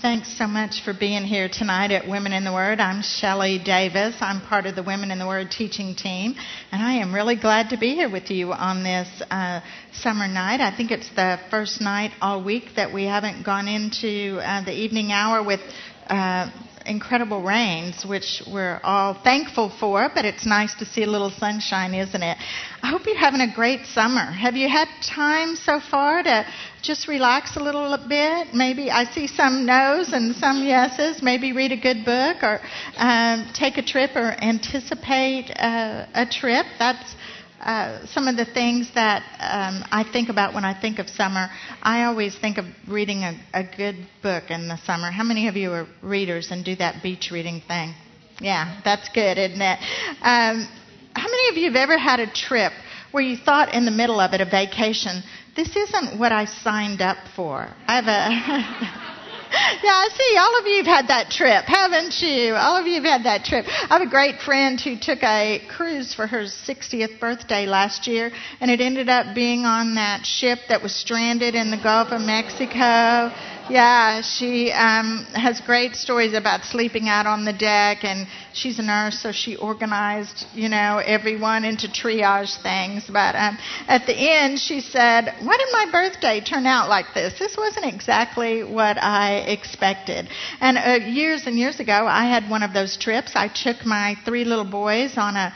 Thanks so much for being here tonight at Women in the Word. I'm Shelley Davis. I'm part of the Women in the Word teaching team, and I am really glad to be here with you on this uh, summer night. I think it's the first night all week that we haven't gone into uh, the evening hour with uh, incredible rains, which we're all thankful for, but it's nice to see a little sunshine, isn't it? I hope you're having a great summer. Have you had time so far to just relax a little bit? Maybe I see some no's and some yeses. Maybe read a good book or um, take a trip or anticipate uh, a trip. That's uh, some of the things that um, I think about when I think of summer, I always think of reading a, a good book in the summer. How many of you are readers and do that beach reading thing? Yeah, that's good, isn't it? Um, how many of you have ever had a trip where you thought in the middle of it, a vacation, this isn't what I signed up for? I have a. yeah, I see. All of you have had that trip, haven't you? All of you have had that trip. I have a great friend who took a cruise for her 60th birthday last year, and it ended up being on that ship that was stranded in the Gulf of Mexico. Yeah, she um, has great stories about sleeping out on the deck, and she's a nurse, so she organized, you know, everyone into triage things. But um, at the end, she said, "Why did my birthday turn out like this? This wasn't exactly what I expected." And uh, years and years ago, I had one of those trips. I took my three little boys on a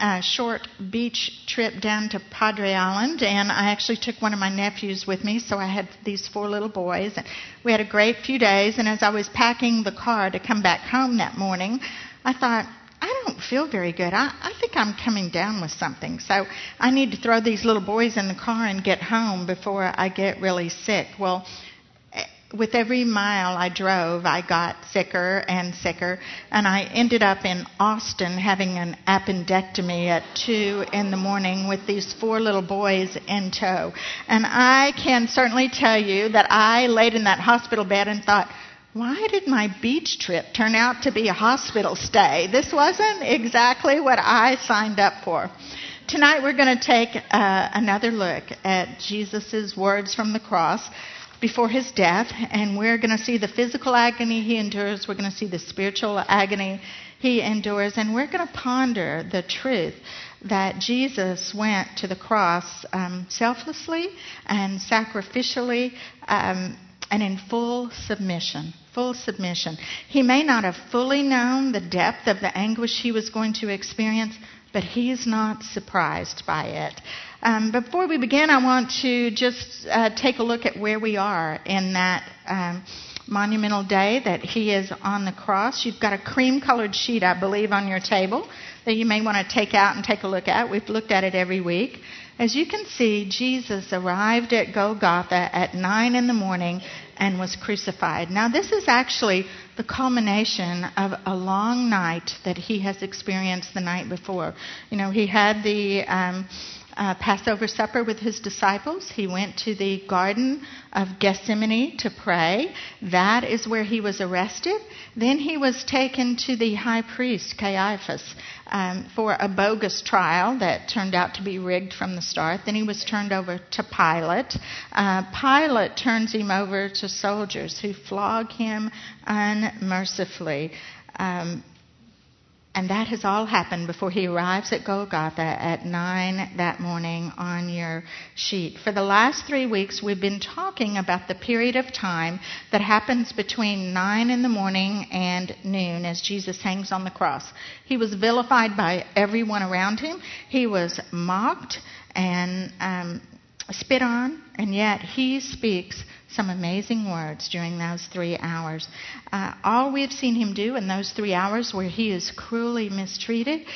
a short beach trip down to Padre Island, and I actually took one of my nephews with me, so I had these four little boys, and we had a great few days. And as I was packing the car to come back home that morning, I thought, I don't feel very good. I, I think I'm coming down with something. So I need to throw these little boys in the car and get home before I get really sick. Well, with every mile I drove, I got sicker and sicker, and I ended up in Austin having an appendectomy at 2 in the morning with these four little boys in tow. And I can certainly tell you that I laid in that hospital bed and thought, why did my beach trip turn out to be a hospital stay? This wasn't exactly what I signed up for. Tonight we're going to take uh, another look at Jesus' words from the cross before his death, and we're going to see the physical agony he endures, we're going to see the spiritual agony he endures, and we're going to ponder the truth that Jesus went to the cross um, selflessly and sacrificially um, and in full submission. Full submission. He may not have fully known the depth of the anguish he was going to experience, but he's not surprised by it. Um, before we begin, I want to just uh, take a look at where we are in that um, monumental day that he is on the cross. You've got a cream colored sheet, I believe, on your table that you may want to take out and take a look at. We've looked at it every week. As you can see, Jesus arrived at Golgotha at 9 in the morning and was crucified. Now, this is actually the culmination of a long night that he has experienced the night before. You know, he had the. Um, uh, Passover supper with his disciples. He went to the Garden of Gethsemane to pray. That is where he was arrested. Then he was taken to the high priest, Caiaphas, um, for a bogus trial that turned out to be rigged from the start. Then he was turned over to Pilate. Uh, Pilate turns him over to soldiers who flog him unmercifully. Um, and that has all happened before he arrives at Golgotha at 9 that morning on your sheet. For the last three weeks, we've been talking about the period of time that happens between 9 in the morning and noon as Jesus hangs on the cross. He was vilified by everyone around him, he was mocked and um, spit on, and yet he speaks some amazing words during those three hours. Uh, all we've seen him do in those three hours where he is cruelly mistreated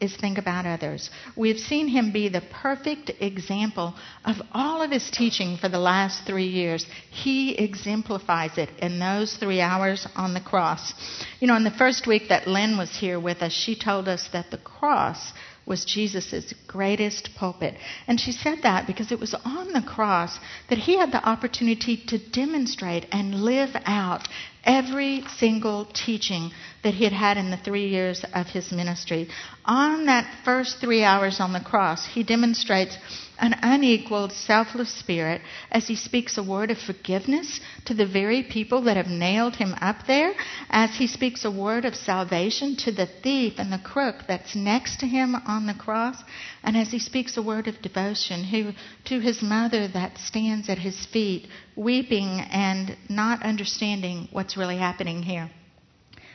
is think about others. We've seen him be the perfect example of all of his teaching for the last three years. He exemplifies it in those three hours on the cross. You know, in the first week that Lynn was here with us, she told us that the cross was Jesus' greatest pulpit. And she said that because it was on the cross that he had the opportunity to demonstrate and live out every single teaching that he had had in the three years of his ministry. On that first three hours on the cross, he demonstrates an unequaled, selfless spirit as he speaks a word of forgiveness to the very people that have nailed him up there, as he speaks a word of salvation to the thief and the crook that's next to him on the cross, and as he speaks a word of devotion to his mother that stands at his feet, weeping and not understanding what's really happening here.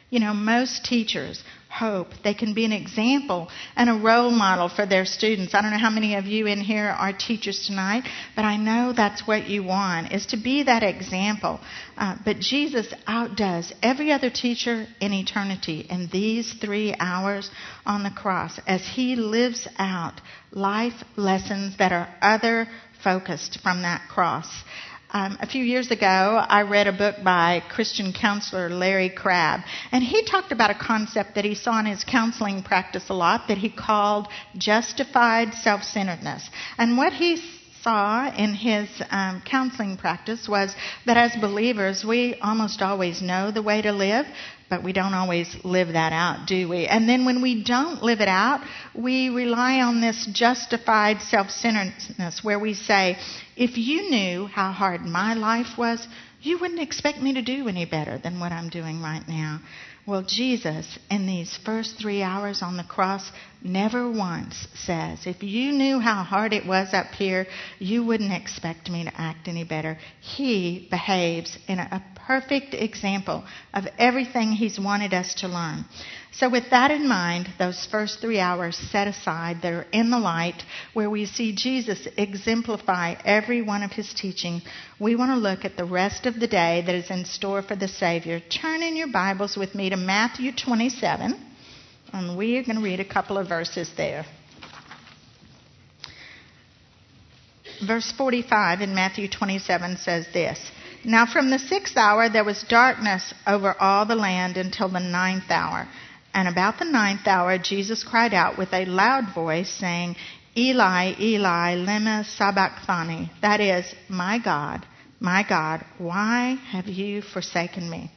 You know, most teachers hope they can be an example and a role model for their students. I don't know how many of you in here are teachers tonight, but I know that's what you want, is to be that example. Uh, but Jesus outdoes every other teacher in eternity in these three hours on the cross as he lives out life lessons that are other focused from that cross. Um, a few years ago, I read a book by Christian counselor Larry Crabb, and he talked about a concept that he saw in his counseling practice a lot that he called justified self centeredness. And what he saw in his um, counseling practice was that as believers, we almost always know the way to live, but we don't always live that out, do we? And then when we don't live it out, we rely on this justified self centeredness where we say, if you knew how hard my life was, you wouldn't expect me to do any better than what I'm doing right now. Well, Jesus, in these first three hours on the cross, never once says, If you knew how hard it was up here, you wouldn't expect me to act any better. He behaves in a perfect example of everything He's wanted us to learn. So, with that in mind, those first three hours set aside that are in the light, where we see Jesus exemplify every one of his teaching, we want to look at the rest of the day that is in store for the Savior. Turn in your Bibles with me to Matthew 27, and we are going to read a couple of verses there. Verse 45 in Matthew 27 says this. Now from the sixth hour there was darkness over all the land until the ninth hour. And about the ninth hour, Jesus cried out with a loud voice, saying, Eli, Eli, lema sabachthani. That is, my God, my God, why have you forsaken me?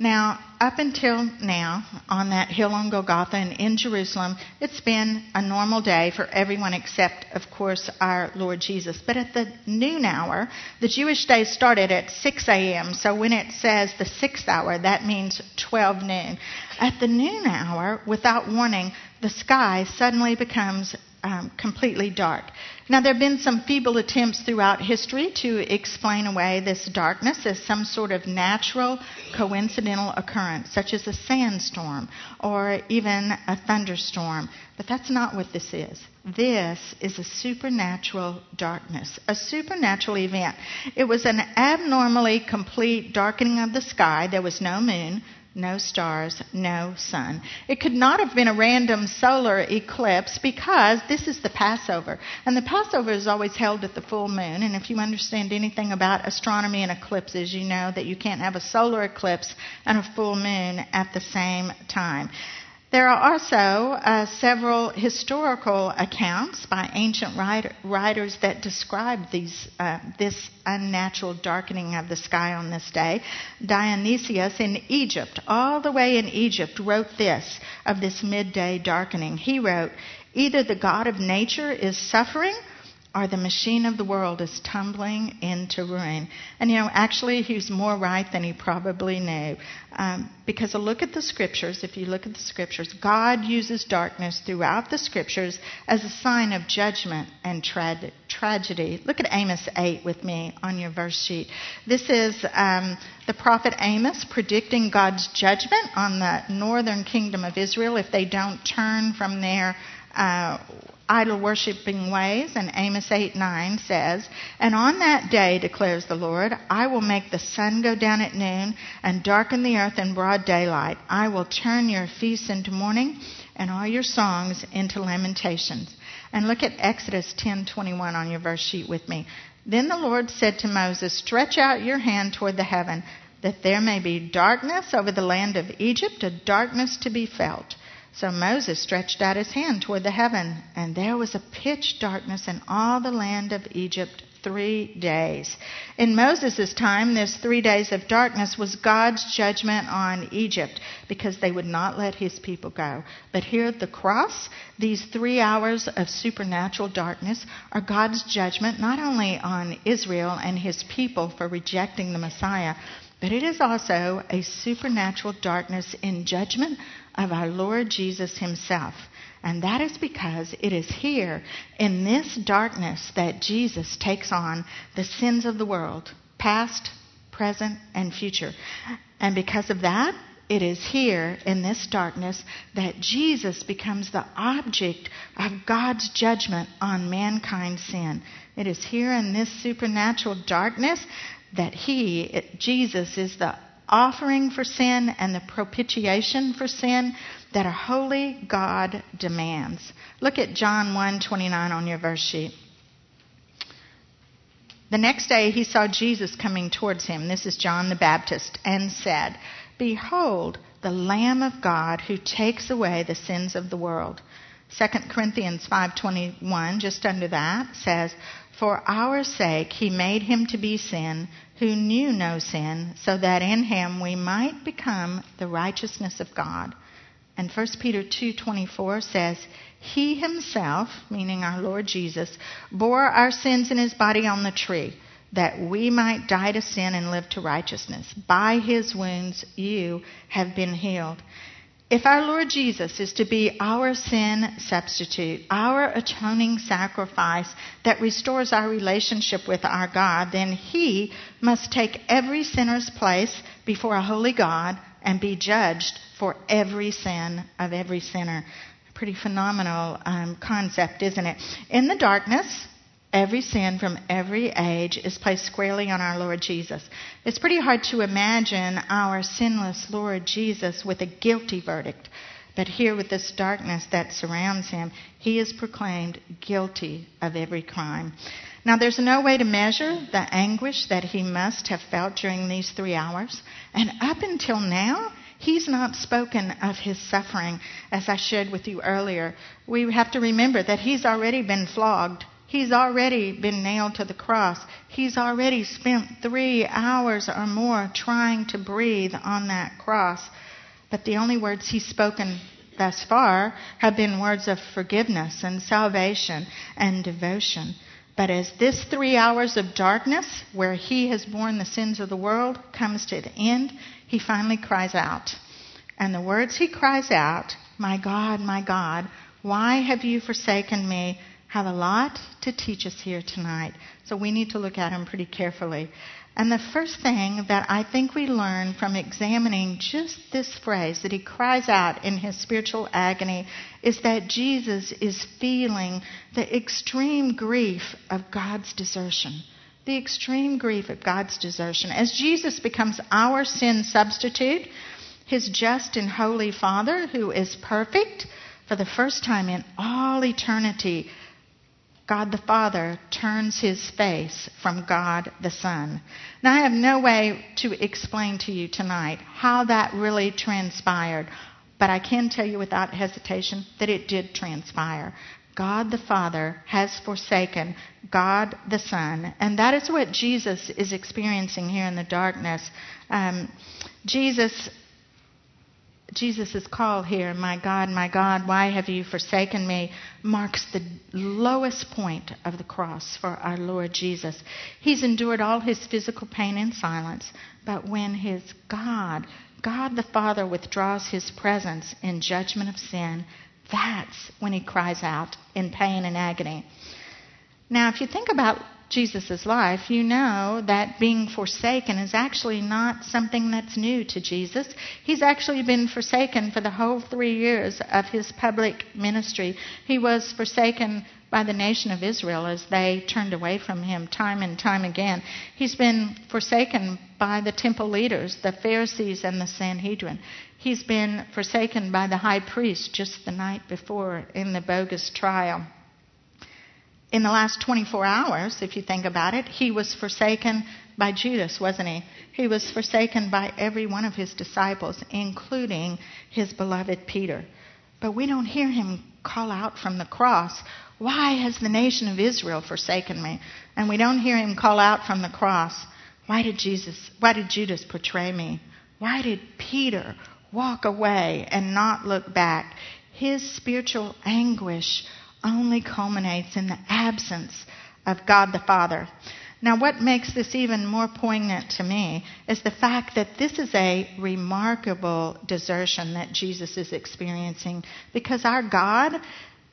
Now, up until now, on that hill on Golgotha and in Jerusalem, it's been a normal day for everyone except, of course, our Lord Jesus. But at the noon hour, the Jewish day started at 6 a.m. So when it says the sixth hour, that means 12 noon. At the noon hour, without warning, the sky suddenly becomes um, completely dark. Now, there have been some feeble attempts throughout history to explain away this darkness as some sort of natural, coincidental occurrence, such as a sandstorm or even a thunderstorm. But that's not what this is. This is a supernatural darkness, a supernatural event. It was an abnormally complete darkening of the sky. There was no moon, no stars, no sun. It could not have been a random solar eclipse because this is the Passover. And the Passover is always held at the full moon. And if you understand anything about astronomy and eclipses, you know that you can't have a solar eclipse and a full moon at the same time. There are also uh, several historical accounts by ancient writer, writers that describe these, uh, this unnatural darkening of the sky on this day. Dionysius in Egypt, all the way in Egypt, wrote this of this midday darkening. He wrote, Either the God of nature is suffering or the machine of the world is tumbling into ruin. And you know, actually, he's more right than he probably knew. Um, because a look at the scriptures, if you look at the scriptures, God uses darkness throughout the scriptures as a sign of judgment and tra- tragedy. Look at Amos 8 with me on your verse sheet. This is um, the prophet Amos predicting God's judgment on the northern kingdom of Israel if they don't turn from their uh, idol worshiping ways. And Amos 8 9 says, And on that day, declares the Lord, I will make the sun go down at noon and darken the earth in broad daylight. I will turn your feasts into mourning and all your songs into lamentations. And look at Exodus 10:21 on your verse sheet with me. Then the Lord said to Moses, Stretch out your hand toward the heaven, that there may be darkness over the land of Egypt, a darkness to be felt so Moses stretched out his hand toward the heaven, and there was a pitch darkness in all the land of Egypt three days. In Moses' time, this three days of darkness was God's judgment on Egypt because they would not let his people go. But here at the cross, these three hours of supernatural darkness are God's judgment not only on Israel and his people for rejecting the Messiah, but it is also a supernatural darkness in judgment of our Lord Jesus himself. And that is because it is here in this darkness that Jesus takes on the sins of the world, past, present, and future. And because of that, it is here in this darkness that Jesus becomes the object of God's judgment on mankind's sin. It is here in this supernatural darkness that He, Jesus, is the offering for sin and the propitiation for sin that a holy God demands. Look at John 1:29 on your verse sheet. The next day he saw Jesus coming towards him. This is John the Baptist and said, "Behold, the Lamb of God who takes away the sins of the world." 2 Corinthians 5:21 just under that says, "For our sake he made him to be sin who knew no sin, so that in him we might become the righteousness of God." And 1 Peter 2:24 says, "He himself, meaning our Lord Jesus, bore our sins in his body on the tree, that we might die to sin and live to righteousness. By his wounds you have been healed." If our Lord Jesus is to be our sin substitute, our atoning sacrifice that restores our relationship with our God, then he must take every sinner's place before a holy God and be judged for every sin of every sinner. Pretty phenomenal um, concept, isn't it? In the darkness, every sin from every age is placed squarely on our Lord Jesus. It's pretty hard to imagine our sinless Lord Jesus with a guilty verdict. But here, with this darkness that surrounds him, he is proclaimed guilty of every crime. Now, there's no way to measure the anguish that he must have felt during these three hours. And up until now, He's not spoken of his suffering, as I shared with you earlier. We have to remember that he's already been flogged. He's already been nailed to the cross. He's already spent three hours or more trying to breathe on that cross. But the only words he's spoken thus far have been words of forgiveness and salvation and devotion. But as this three hours of darkness, where he has borne the sins of the world, comes to the end, he finally cries out. And the words he cries out, My God, my God, why have you forsaken me? Have a lot to teach us here tonight. So we need to look at them pretty carefully. And the first thing that I think we learn from examining just this phrase that he cries out in his spiritual agony is that Jesus is feeling the extreme grief of God's desertion the extreme grief of God's desertion. As Jesus becomes our sin substitute, his just and holy Father, who is perfect, for the first time in all eternity, God the Father turns his face from God the Son. Now, I have no way to explain to you tonight how that really transpired, but I can tell you without hesitation that it did transpire. God the Father has forsaken God the Son. And that is what Jesus is experiencing here in the darkness. Um, Jesus. Jesus' call here, My God, my God, why have you forsaken me, marks the lowest point of the cross for our Lord Jesus. He's endured all his physical pain in silence, but when his God, God the Father, withdraws his presence in judgment of sin, that's when he cries out in pain and agony. Now, if you think about Jesus' life, you know that being forsaken is actually not something that's new to Jesus. He's actually been forsaken for the whole three years of his public ministry. He was forsaken by the nation of Israel as they turned away from him time and time again. He's been forsaken by the temple leaders, the Pharisees, and the Sanhedrin. He's been forsaken by the high priest just the night before in the bogus trial. In the last 24 hours, if you think about it, he was forsaken by Judas, wasn't he? He was forsaken by every one of his disciples, including his beloved Peter. But we don't hear him call out from the cross, Why has the nation of Israel forsaken me? And we don't hear him call out from the cross, Why did Jesus, why did Judas betray me? Why did Peter walk away and not look back? His spiritual anguish only culminates in the absence of God the Father. Now, what makes this even more poignant to me is the fact that this is a remarkable desertion that Jesus is experiencing because our God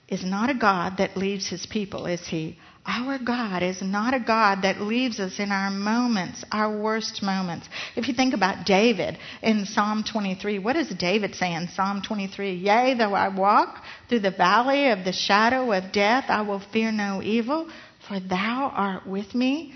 is not a God that leaves his people, is he? Our God is not a God that leaves us in our moments, our worst moments. If you think about David in Psalm 23, what does David say in Psalm 23? Yea, though I walk through the valley of the shadow of death, I will fear no evil, for thou art with me.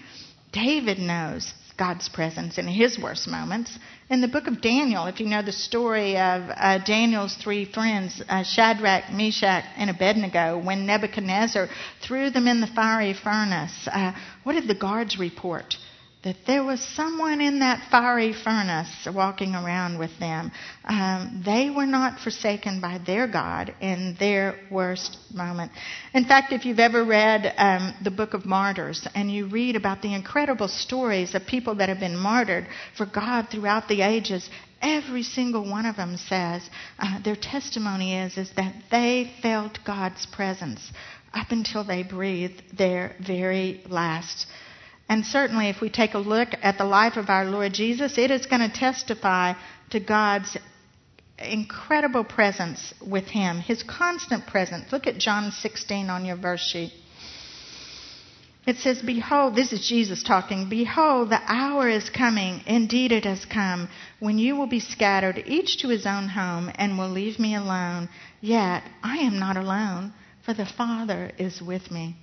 David knows God's presence in his worst moments. In the book of Daniel, if you know the story of uh, Daniel's three friends, uh, Shadrach, Meshach, and Abednego, when Nebuchadnezzar threw them in the fiery furnace, uh, what did the guards report? That there was someone in that fiery furnace walking around with them. Um, they were not forsaken by their God in their worst moment. In fact, if you've ever read um, the book of Martyrs and you read about the incredible stories of people that have been martyred for God throughout the ages, every single one of them says uh, their testimony is is that they felt God's presence up until they breathed their very last and certainly, if we take a look at the life of our Lord Jesus, it is going to testify to God's incredible presence with him, his constant presence. Look at John 16 on your verse sheet. It says, Behold, this is Jesus talking, Behold, the hour is coming, indeed it has come, when you will be scattered, each to his own home, and will leave me alone. Yet I am not alone, for the Father is with me.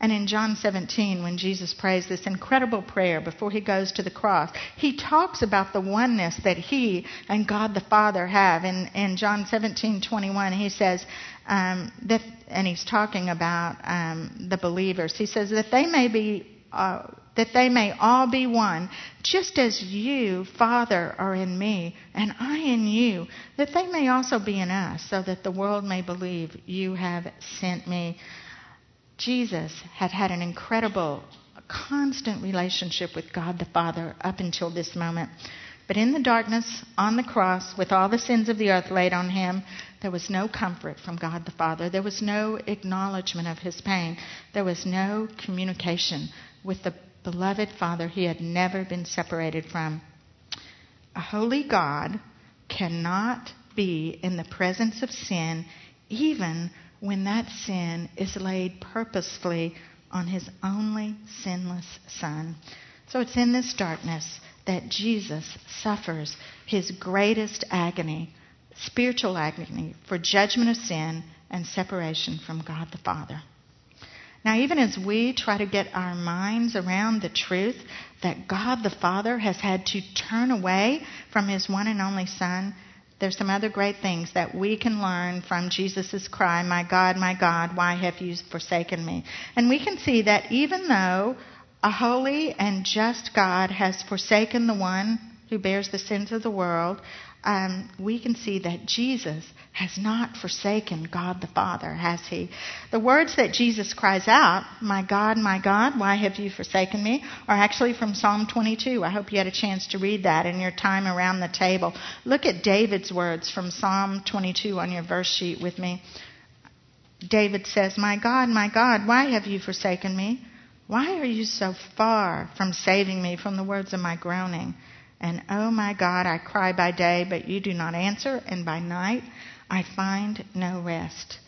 And in John 17, when Jesus prays this incredible prayer before he goes to the cross, he talks about the oneness that he and God the Father have. In, in John 17, 21, he says, um, that, and he's talking about um, the believers. He says that they may be. Uh, that they may all be one, just as you, Father, are in me, and I in you, that they may also be in us, so that the world may believe you have sent me. Jesus had had an incredible, constant relationship with God the Father up until this moment. But in the darkness, on the cross, with all the sins of the earth laid on him, there was no comfort from God the Father. There was no acknowledgement of his pain. There was no communication with the beloved Father he had never been separated from. A holy God cannot be in the presence of sin, even when that sin is laid purposefully on his only sinless Son. So it's in this darkness that Jesus suffers his greatest agony, spiritual agony, for judgment of sin and separation from God the Father. Now, even as we try to get our minds around the truth that God the Father has had to turn away from his one and only Son, there's some other great things that we can learn from Jesus' cry, My God, my God, why have you forsaken me? And we can see that even though a holy and just God has forsaken the one who bears the sins of the world, um, we can see that Jesus has not forsaken God the Father, has he? The words that Jesus cries out, My God, my God, why have you forsaken me, are actually from Psalm 22. I hope you had a chance to read that in your time around the table. Look at David's words from Psalm 22 on your verse sheet with me. David says, My God, my God, why have you forsaken me? Why are you so far from saving me from the words of my groaning? And oh my God, I cry by day, but you do not answer, and by night I find no rest.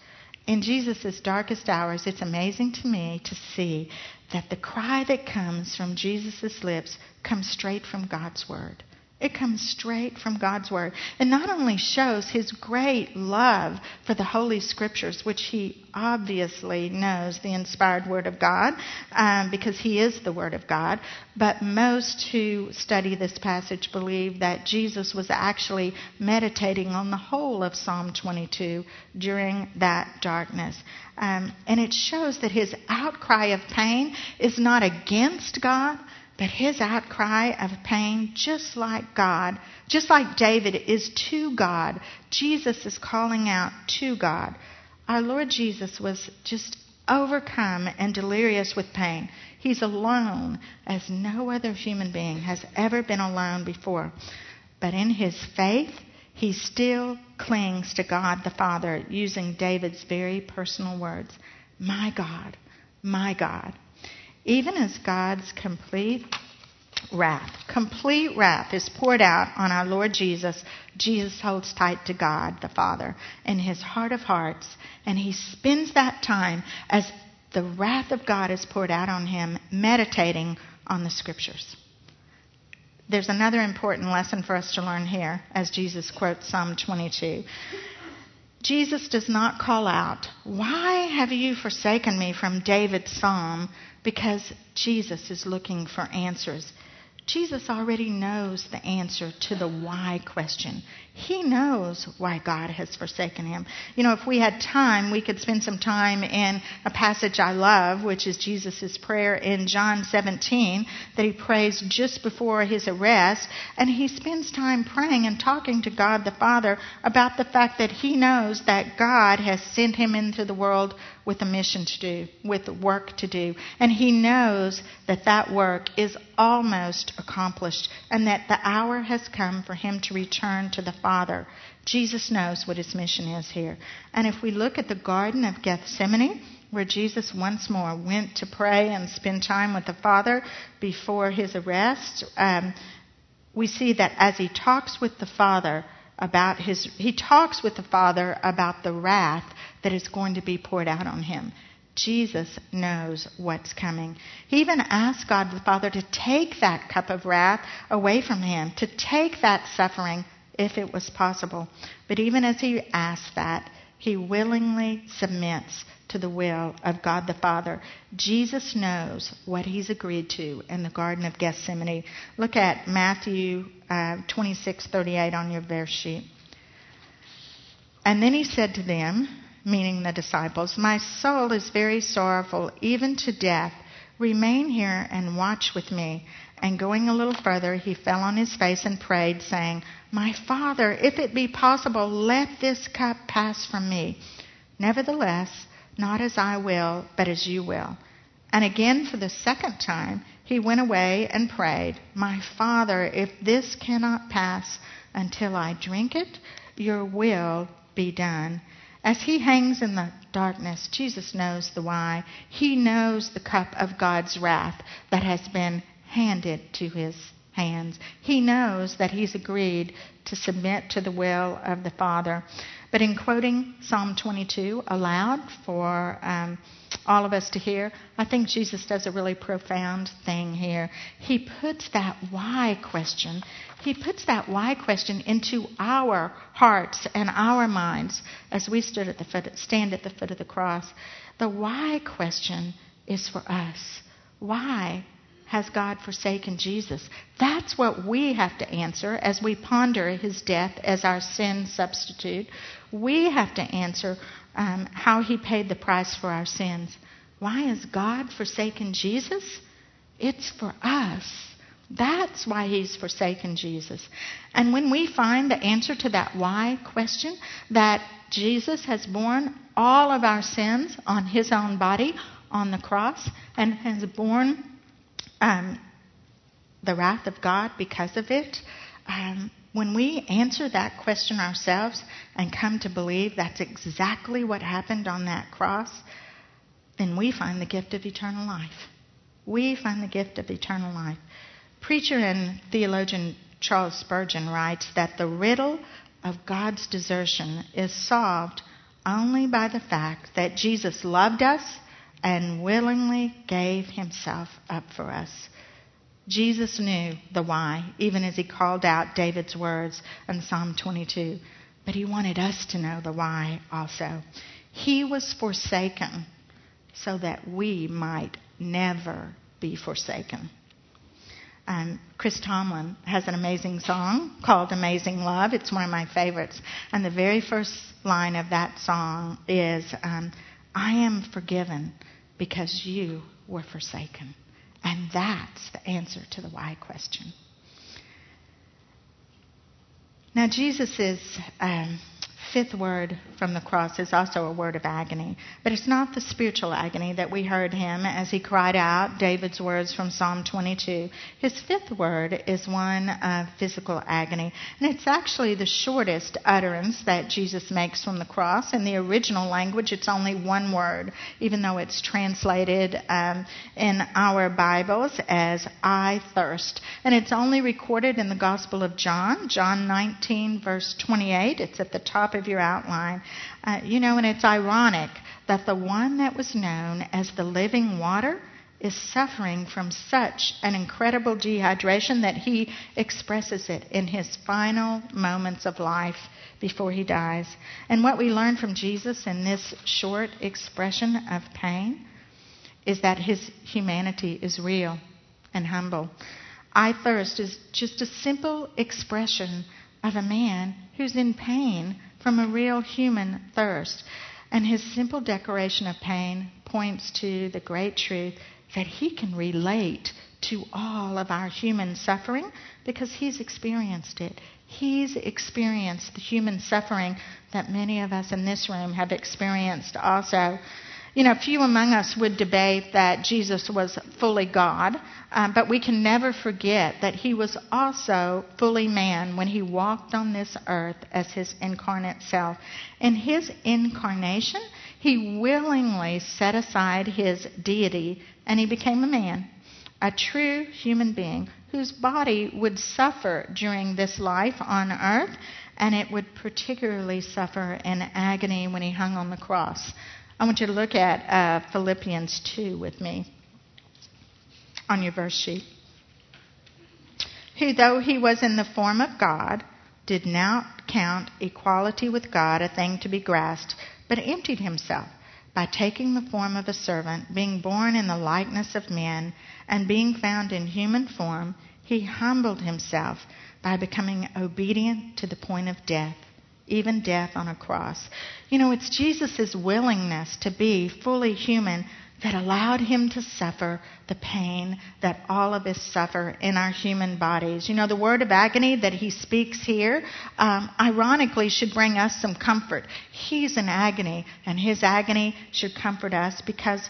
In Jesus' darkest hours, it's amazing to me to see that the cry that comes from Jesus' lips comes straight from God's Word. It comes straight from God's Word. And not only shows His great love for the Holy Scriptures, which He obviously knows the inspired Word of God, um, because He is the Word of God, but most who study this passage believe that Jesus was actually meditating on the whole of Psalm 22 during that darkness. Um, and it shows that His outcry of pain is not against God But his outcry of pain, just like God, just like David is to God, Jesus is calling out to God. Our Lord Jesus was just overcome and delirious with pain. He's alone as no other human being has ever been alone before. But in his faith, he still clings to God the Father using David's very personal words My God, my God. Even as God's complete wrath, complete wrath is poured out on our Lord Jesus, Jesus holds tight to God the Father in his heart of hearts, and he spends that time as the wrath of God is poured out on him, meditating on the scriptures. There's another important lesson for us to learn here as Jesus quotes Psalm 22. Jesus does not call out, Why have you forsaken me from David's psalm? Because Jesus is looking for answers. Jesus already knows the answer to the why question. He knows why God has forsaken him. You know, if we had time, we could spend some time in a passage I love, which is Jesus' prayer in John 17 that he prays just before his arrest. And he spends time praying and talking to God the Father about the fact that he knows that God has sent him into the world with a mission to do, with work to do. And he knows that that work is almost accomplished and that the hour has come for him to return to the Father. Jesus knows what his mission is here. And if we look at the Garden of Gethsemane, where Jesus once more went to pray and spend time with the Father before his arrest, um, we see that as he talks with the Father, about his he talks with the father about the wrath that is going to be poured out on him. Jesus knows what's coming. He even asked god the father to take that cup of wrath away from him to take that suffering if it was possible but even as he asks that he willingly submits to the will of God the Father. Jesus knows what he's agreed to in the Garden of Gethsemane. Look at Matthew uh, 26:38 on your verse sheet. And then he said to them, meaning the disciples, My soul is very sorrowful, even to death. Remain here and watch with me. And going a little further, he fell on his face and prayed, saying, My Father, if it be possible, let this cup pass from me. Nevertheless, not as I will, but as you will. And again, for the second time, he went away and prayed, My Father, if this cannot pass until I drink it, your will be done. As he hangs in the darkness, Jesus knows the why. He knows the cup of God's wrath that has been handed to his hands. He knows that he's agreed to submit to the will of the Father. But in quoting Psalm 22 aloud for um, all of us to hear, I think Jesus does a really profound thing here. He puts that why question, he puts that why question into our hearts and our minds as we stood at the foot, stand at the foot of the cross. The why question is for us. Why has God forsaken Jesus? That's what we have to answer as we ponder his death as our sin substitute. We have to answer um, how he paid the price for our sins. Why has God forsaken Jesus? It's for us. That's why he's forsaken Jesus. And when we find the answer to that why question, that Jesus has borne all of our sins on his own body on the cross and has borne um, the wrath of God because of it, um, when we answer that question ourselves and come to believe that's exactly what happened on that cross, then we find the gift of eternal life. We find the gift of eternal life. Preacher and theologian Charles Spurgeon writes that the riddle of God's desertion is solved only by the fact that Jesus loved us and willingly gave himself up for us. Jesus knew the why, even as he called out David's words in Psalm 22. But he wanted us to know the why also. He was forsaken so that we might never be forsaken. Um, Chris Tomlin has an amazing song called Amazing Love. It's one of my favorites. And the very first line of that song is um, I am forgiven because you were forsaken. And that's the answer to the why question. Now, Jesus is. Um, fifth word from the cross is also a word of agony. But it's not the spiritual agony that we heard him as he cried out David's words from Psalm 22. His fifth word is one of physical agony. And it's actually the shortest utterance that Jesus makes from the cross. In the original language, it's only one word, even though it's translated um, in our Bibles as I thirst. And it's only recorded in the Gospel of John, John 19, verse 28. It's at the top of your outline. Uh, you know, and it's ironic that the one that was known as the living water is suffering from such an incredible dehydration that he expresses it in his final moments of life before he dies. And what we learn from Jesus in this short expression of pain is that his humanity is real and humble. I thirst is just a simple expression of a man who's in pain from a real human thirst. And his simple declaration of pain points to the great truth that he can relate to all of our human suffering because he's experienced it. He's experienced the human suffering that many of us in this room have experienced also. You know, few among us would debate that Jesus was fully God, um, but we can never forget that he was also fully man when he walked on this earth as his incarnate self. In his incarnation, he willingly set aside his deity and he became a man, a true human being whose body would suffer during this life on earth, and it would particularly suffer in agony when he hung on the cross. I want you to look at uh, Philippians 2 with me on your verse sheet. Who, though he was in the form of God, did not count equality with God a thing to be grasped, but emptied himself by taking the form of a servant, being born in the likeness of men, and being found in human form, he humbled himself by becoming obedient to the point of death even death on a cross. You know, it's Jesus' willingness to be fully human that allowed him to suffer the pain that all of us suffer in our human bodies. You know, the word of agony that he speaks here, um, ironically, should bring us some comfort. He's in agony, and his agony should comfort us because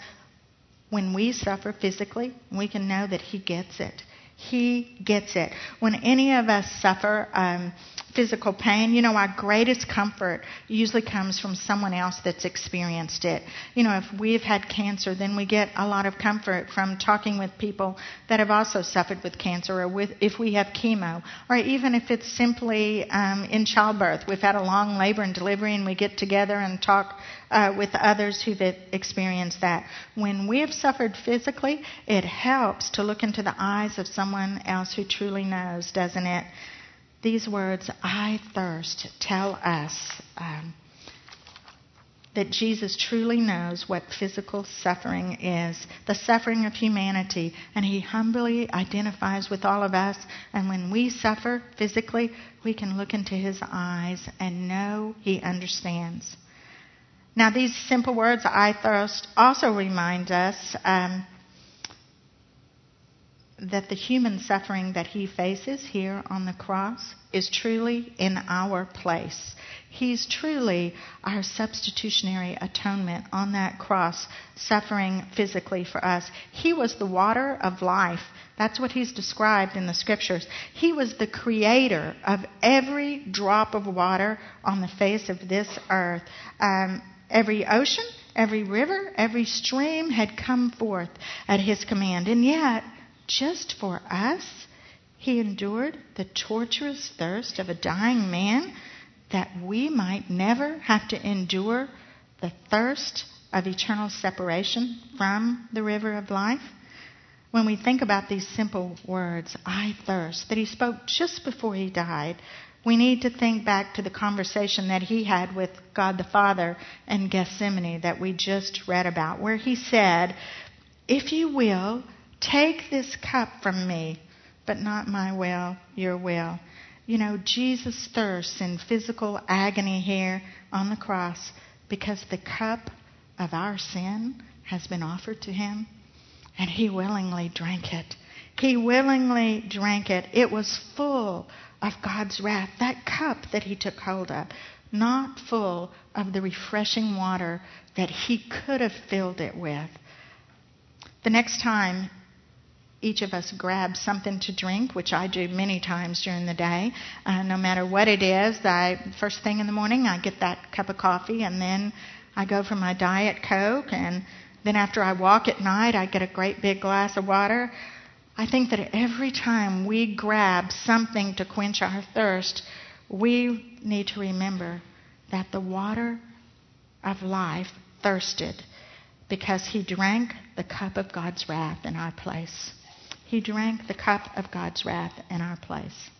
when we suffer physically, we can know that he gets it. He gets it. When any of us suffer, um, physical pain, you know, our greatest comfort usually comes from someone else that's experienced it. You know, if we've had cancer, then we get a lot of comfort from talking with people that have also suffered with cancer, or with if we have chemo, or even if it's simply um, in childbirth. We've had a long labor and delivery, and we get together and talk uh, with others who've experienced that. When we have suffered physically, it helps to look into the eyes of someone else who truly knows, doesn't it? These words, I thirst, tell us um, that Jesus truly knows what physical suffering is, the suffering of humanity, and he humbly identifies with all of us. And when we suffer physically, we can look into his eyes and know he understands. Now, these simple words, I thirst, also remind us um, that the human suffering that he faces here on the cross is truly in our place. He's truly our substitutionary atonement on that cross, suffering physically for us. He was the water of life. That's what he's described in the scriptures. He was the creator of every drop of water on the face of this earth. Um, every ocean, every river, every stream had come forth at his command. And yet, just for us, he endured the torturous thirst of a dying man that we might never have to endure the thirst of eternal separation from the river of life. When we think about these simple words, I thirst, that he spoke just before he died, we need to think back to the conversation that he had with God the Father in Gethsemane that we just read about, where he said, If you will, Take this cup from me, but not my will, your will. You know, Jesus thirsts in physical agony here on the cross because the cup of our sin has been offered to him. and he willingly drank it. He willingly drank it. It was full of God's wrath, that cup that he took hold of, not full of the refreshing water that he could have filled it with. The next time each of us grabs something to drink, which I do many times during the day, uh, no matter what it is, I first thing in the morning I get that cup of coffee and then I go for my diet coke and then after I walk at night I get a great big glass of water. I think that every time we grab something to quench our thirst, we need to remember that the water of life thirsted because he drank the cup of God's wrath in our place. He drank the cup of God's wrath in our place.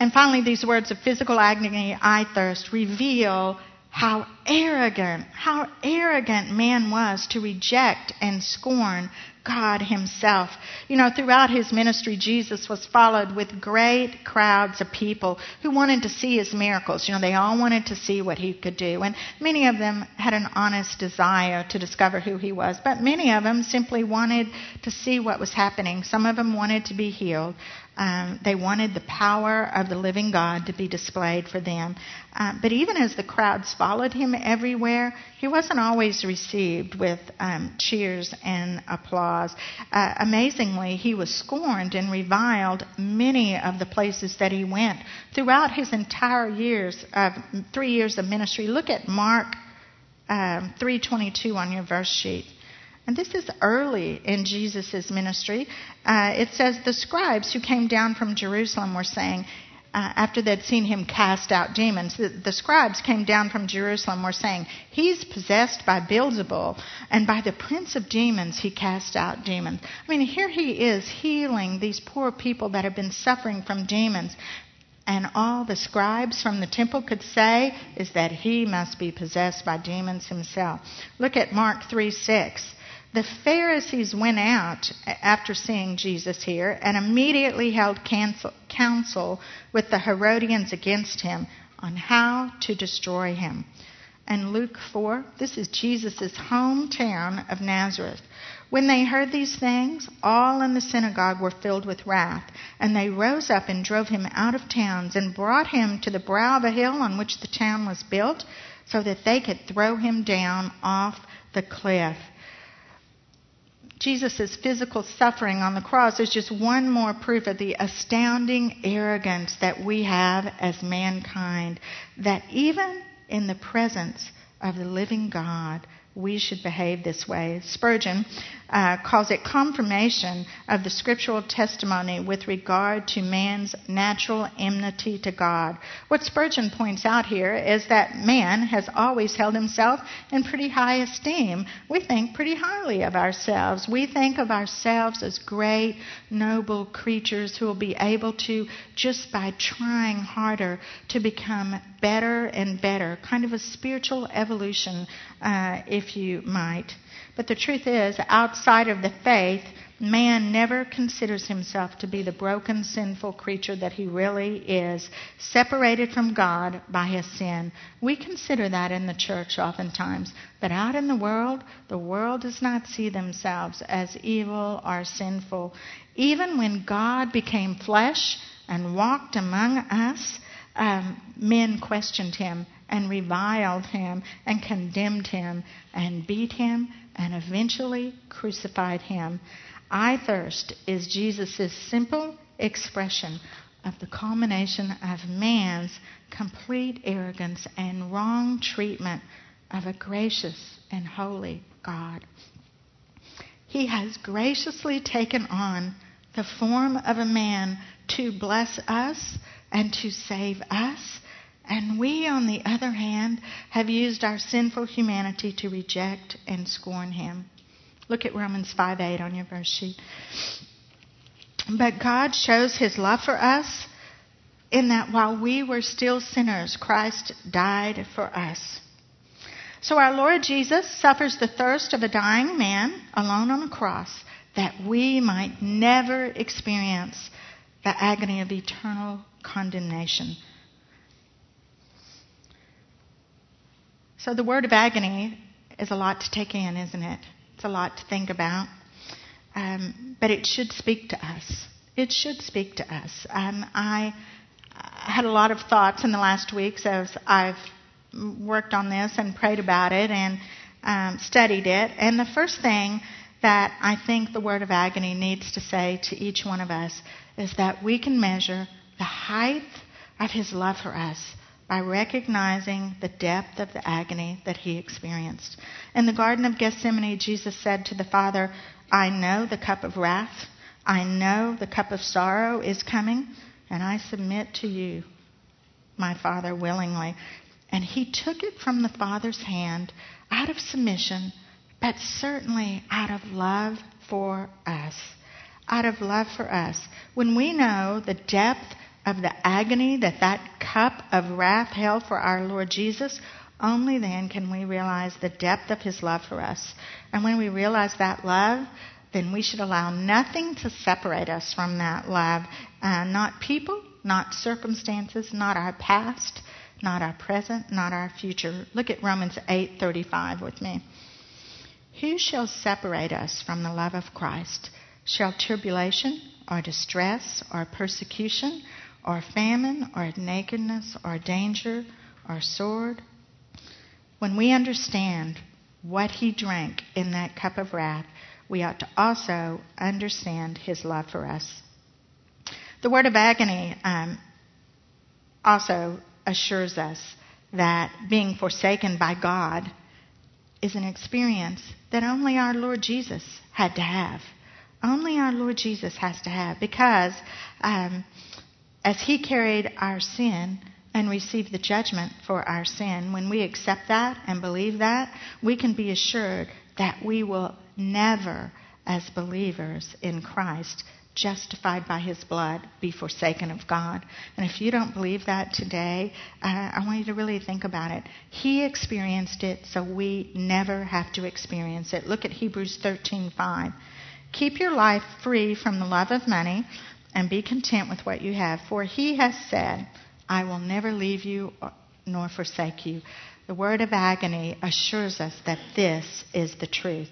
And finally, these words of physical agony, I thirst, reveal how arrogant, how arrogant man was to reject and scorn God Himself. You know, throughout His ministry, Jesus was followed with great crowds of people who wanted to see His miracles. You know, they all wanted to see what He could do. And many of them had an honest desire to discover who He was. But many of them simply wanted to see what was happening. Some of them wanted to be healed. Um, they wanted the power of the living God to be displayed for them. Uh, but even as the crowds followed him everywhere, he wasn't always received with um, cheers and applause. Uh, amazingly, he was scorned and reviled many of the places that he went throughout his entire years of three years of ministry. Look at Mark um, 3:22 on your verse sheet. And this is early in Jesus' ministry. Uh, it says the scribes who came down from Jerusalem were saying, uh, after they'd seen him cast out demons, the, the, scribes came down from Jerusalem were saying, He's possessed by Beelzebul, and by the prince of demons he cast out demons. I mean, here he is healing these poor people that have been suffering from demons. And all the scribes from the temple could say is that he must be possessed by demons himself. Look at Mark 3 6. The Pharisees went out after seeing Jesus here and immediately held counsel with the Herodians against him on how to destroy him. And Luke 4, this is Jesus' hometown of Nazareth. When they heard these things, all in the synagogue were filled with wrath, and they rose up and drove him out of towns and brought him to the brow of a hill on which the town was built, so that they could throw him down off the cliff. Jesus' physical suffering on the cross is just one more proof of the astounding arrogance that we have as mankind, that even in the presence of the living God, we should behave this way. Spurgeon uh, calls it confirmation of the scriptural testimony with regard to man's natural enmity to God. What Spurgeon points out here is that man has always held himself in pretty high esteem. We think pretty highly of ourselves. We think of ourselves as great, noble creatures who will be able to, just by trying harder, to become better and better, kind of a spiritual evolution, uh, if you might. But the truth is, outside of the faith, man never considers himself to be the broken, sinful creature that he really is, separated from God by his sin. We consider that in the church oftentimes. But out in the world, the world does not see themselves as evil or sinful. Even when God became flesh and walked among us, um, men questioned him and reviled him and condemned him and beat him and eventually crucified him. I thirst is Jesus' simple expression of the culmination of man's complete arrogance and wrong treatment of a gracious and holy God. He has graciously taken on the form of a man to bless us and to save us. And we, on the other hand, have used our sinful humanity to reject and scorn him. Look at Romans 5 8 on your verse sheet. But God shows his love for us in that while we were still sinners, Christ died for us. So our Lord Jesus suffers the thirst of a dying man alone on a cross that we might never experience the agony of eternal condemnation. So the word of agony is a lot to take in, isn't it? It's a lot to think about. um, but it should speak to us. It should speak to us. Um, I had a lot of thoughts in the last weeks as I've worked on this and prayed about it and um, studied it. And the first thing that I think the word of agony needs to say to each one of us is that we can measure the height of his love for us by recognizing the depth of the agony that he experienced. In the Garden of Gethsemane, Jesus said to the Father, I know the cup of wrath, I know the cup of sorrow is coming, and I submit to you, my Father, willingly. And he took it from the Father's hand out of submission, but certainly out of love for us. Out of love for us. When we know the depth of the agony that that cup of wrath held for our Lord Jesus, only then can we realize the depth of his love for us. And when we realize that love, then we should allow nothing to separate us from that love. Uh, not people, not circumstances, not our past, not our present, not our future. Look at Romans 8:35 with me. Who shall separate us from the love of Christ? Shall tribulation or distress or persecution or famine or nakedness or danger or sword? When we understand what he drank in that cup of wrath, we ought to also understand his love for us. The word of agony um, also assures us that being forsaken by God is an experience that only our Lord Jesus had to have. Only our Lord Jesus has to have because um, as He carried our sin and received the judgment for our sin, when we accept that and believe that, we can be assured that we will never, as believers in Christ, justified by his blood, be forsaken of God. And if you don't believe that today, uh, I want you to really think about it. He experienced it, so we never have to experience it. Look at Hebrews 13:5. Keep your life free from the love of money and be content with what you have, for he has said, I will never leave you nor forsake you. The word of agony assures us that this is the truth.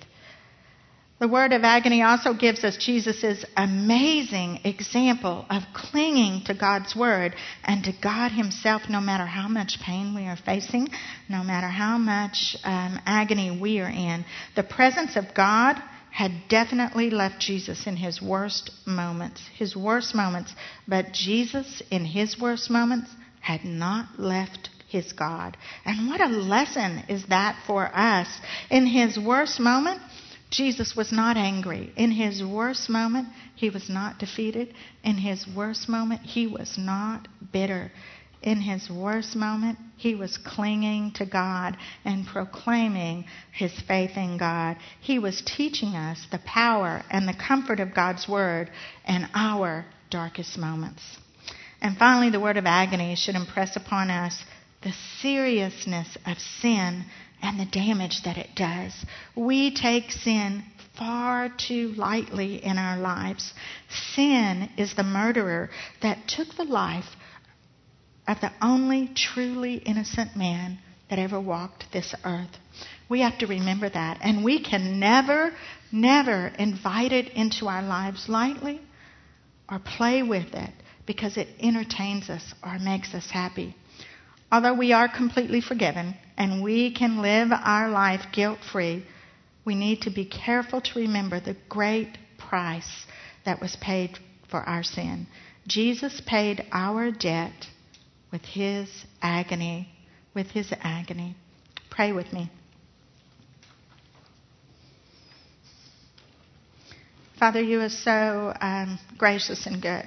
The word of agony also gives us Jesus' amazing example of clinging to God's word and to God Himself no matter how much pain we are facing, no matter how much um, agony we are in. The presence of God had definitely left Jesus in his worst moments, his worst moments, but Jesus in his worst moments had not left his God. And what a lesson is that for us. In his worst moment, Jesus was not angry. In his worst moment, he was not defeated. In his worst moment, he was not bitter. In his worst moment, he was clinging to God and proclaiming his faith in God. He was teaching us the power and the comfort of God's word in our darkest moments. And finally, the word of agony should impress upon us the seriousness of sin and the damage that it does. We take sin far too lightly in our lives. Sin is the murderer that took the life of the only truly innocent man that ever walked this earth. We have to remember that. And we can never, never invite it into our lives lightly or play with it because it entertains us or makes us happy. Although we are completely forgiven and we can live our life guilt free, we need to be careful to remember the great price that was paid for our sin. Jesus paid our debt with his agony, with his agony. Pray with me. Father, you are so um, gracious and good.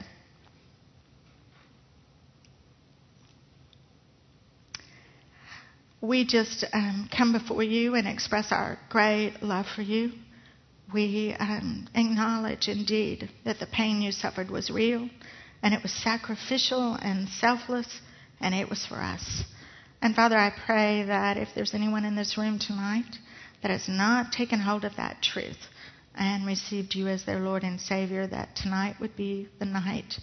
we just um, come before you and express our great love for you. We um, acknowledge indeed that the pain you suffered was real and it was sacrificial and selfless and it was for us. And Father, I pray that if there's anyone in this room tonight that has not taken hold of that truth and received you as their Lord and Savior, that tonight would be the night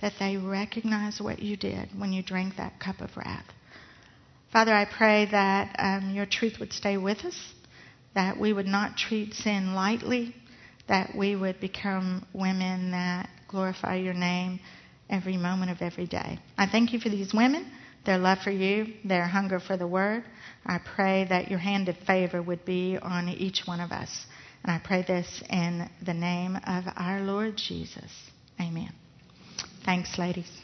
that they recognize what you did when you drank that cup of wrath. Father, I pray that um, your truth would stay with us, that we would not treat sin lightly, that we would become women that glorify your name every moment of every day. I thank you for these women, their love for you, their hunger for the word. I pray that your hand of favor would be on each one of us. And I pray this in the name of our Lord Jesus. Amen. Thanks, ladies.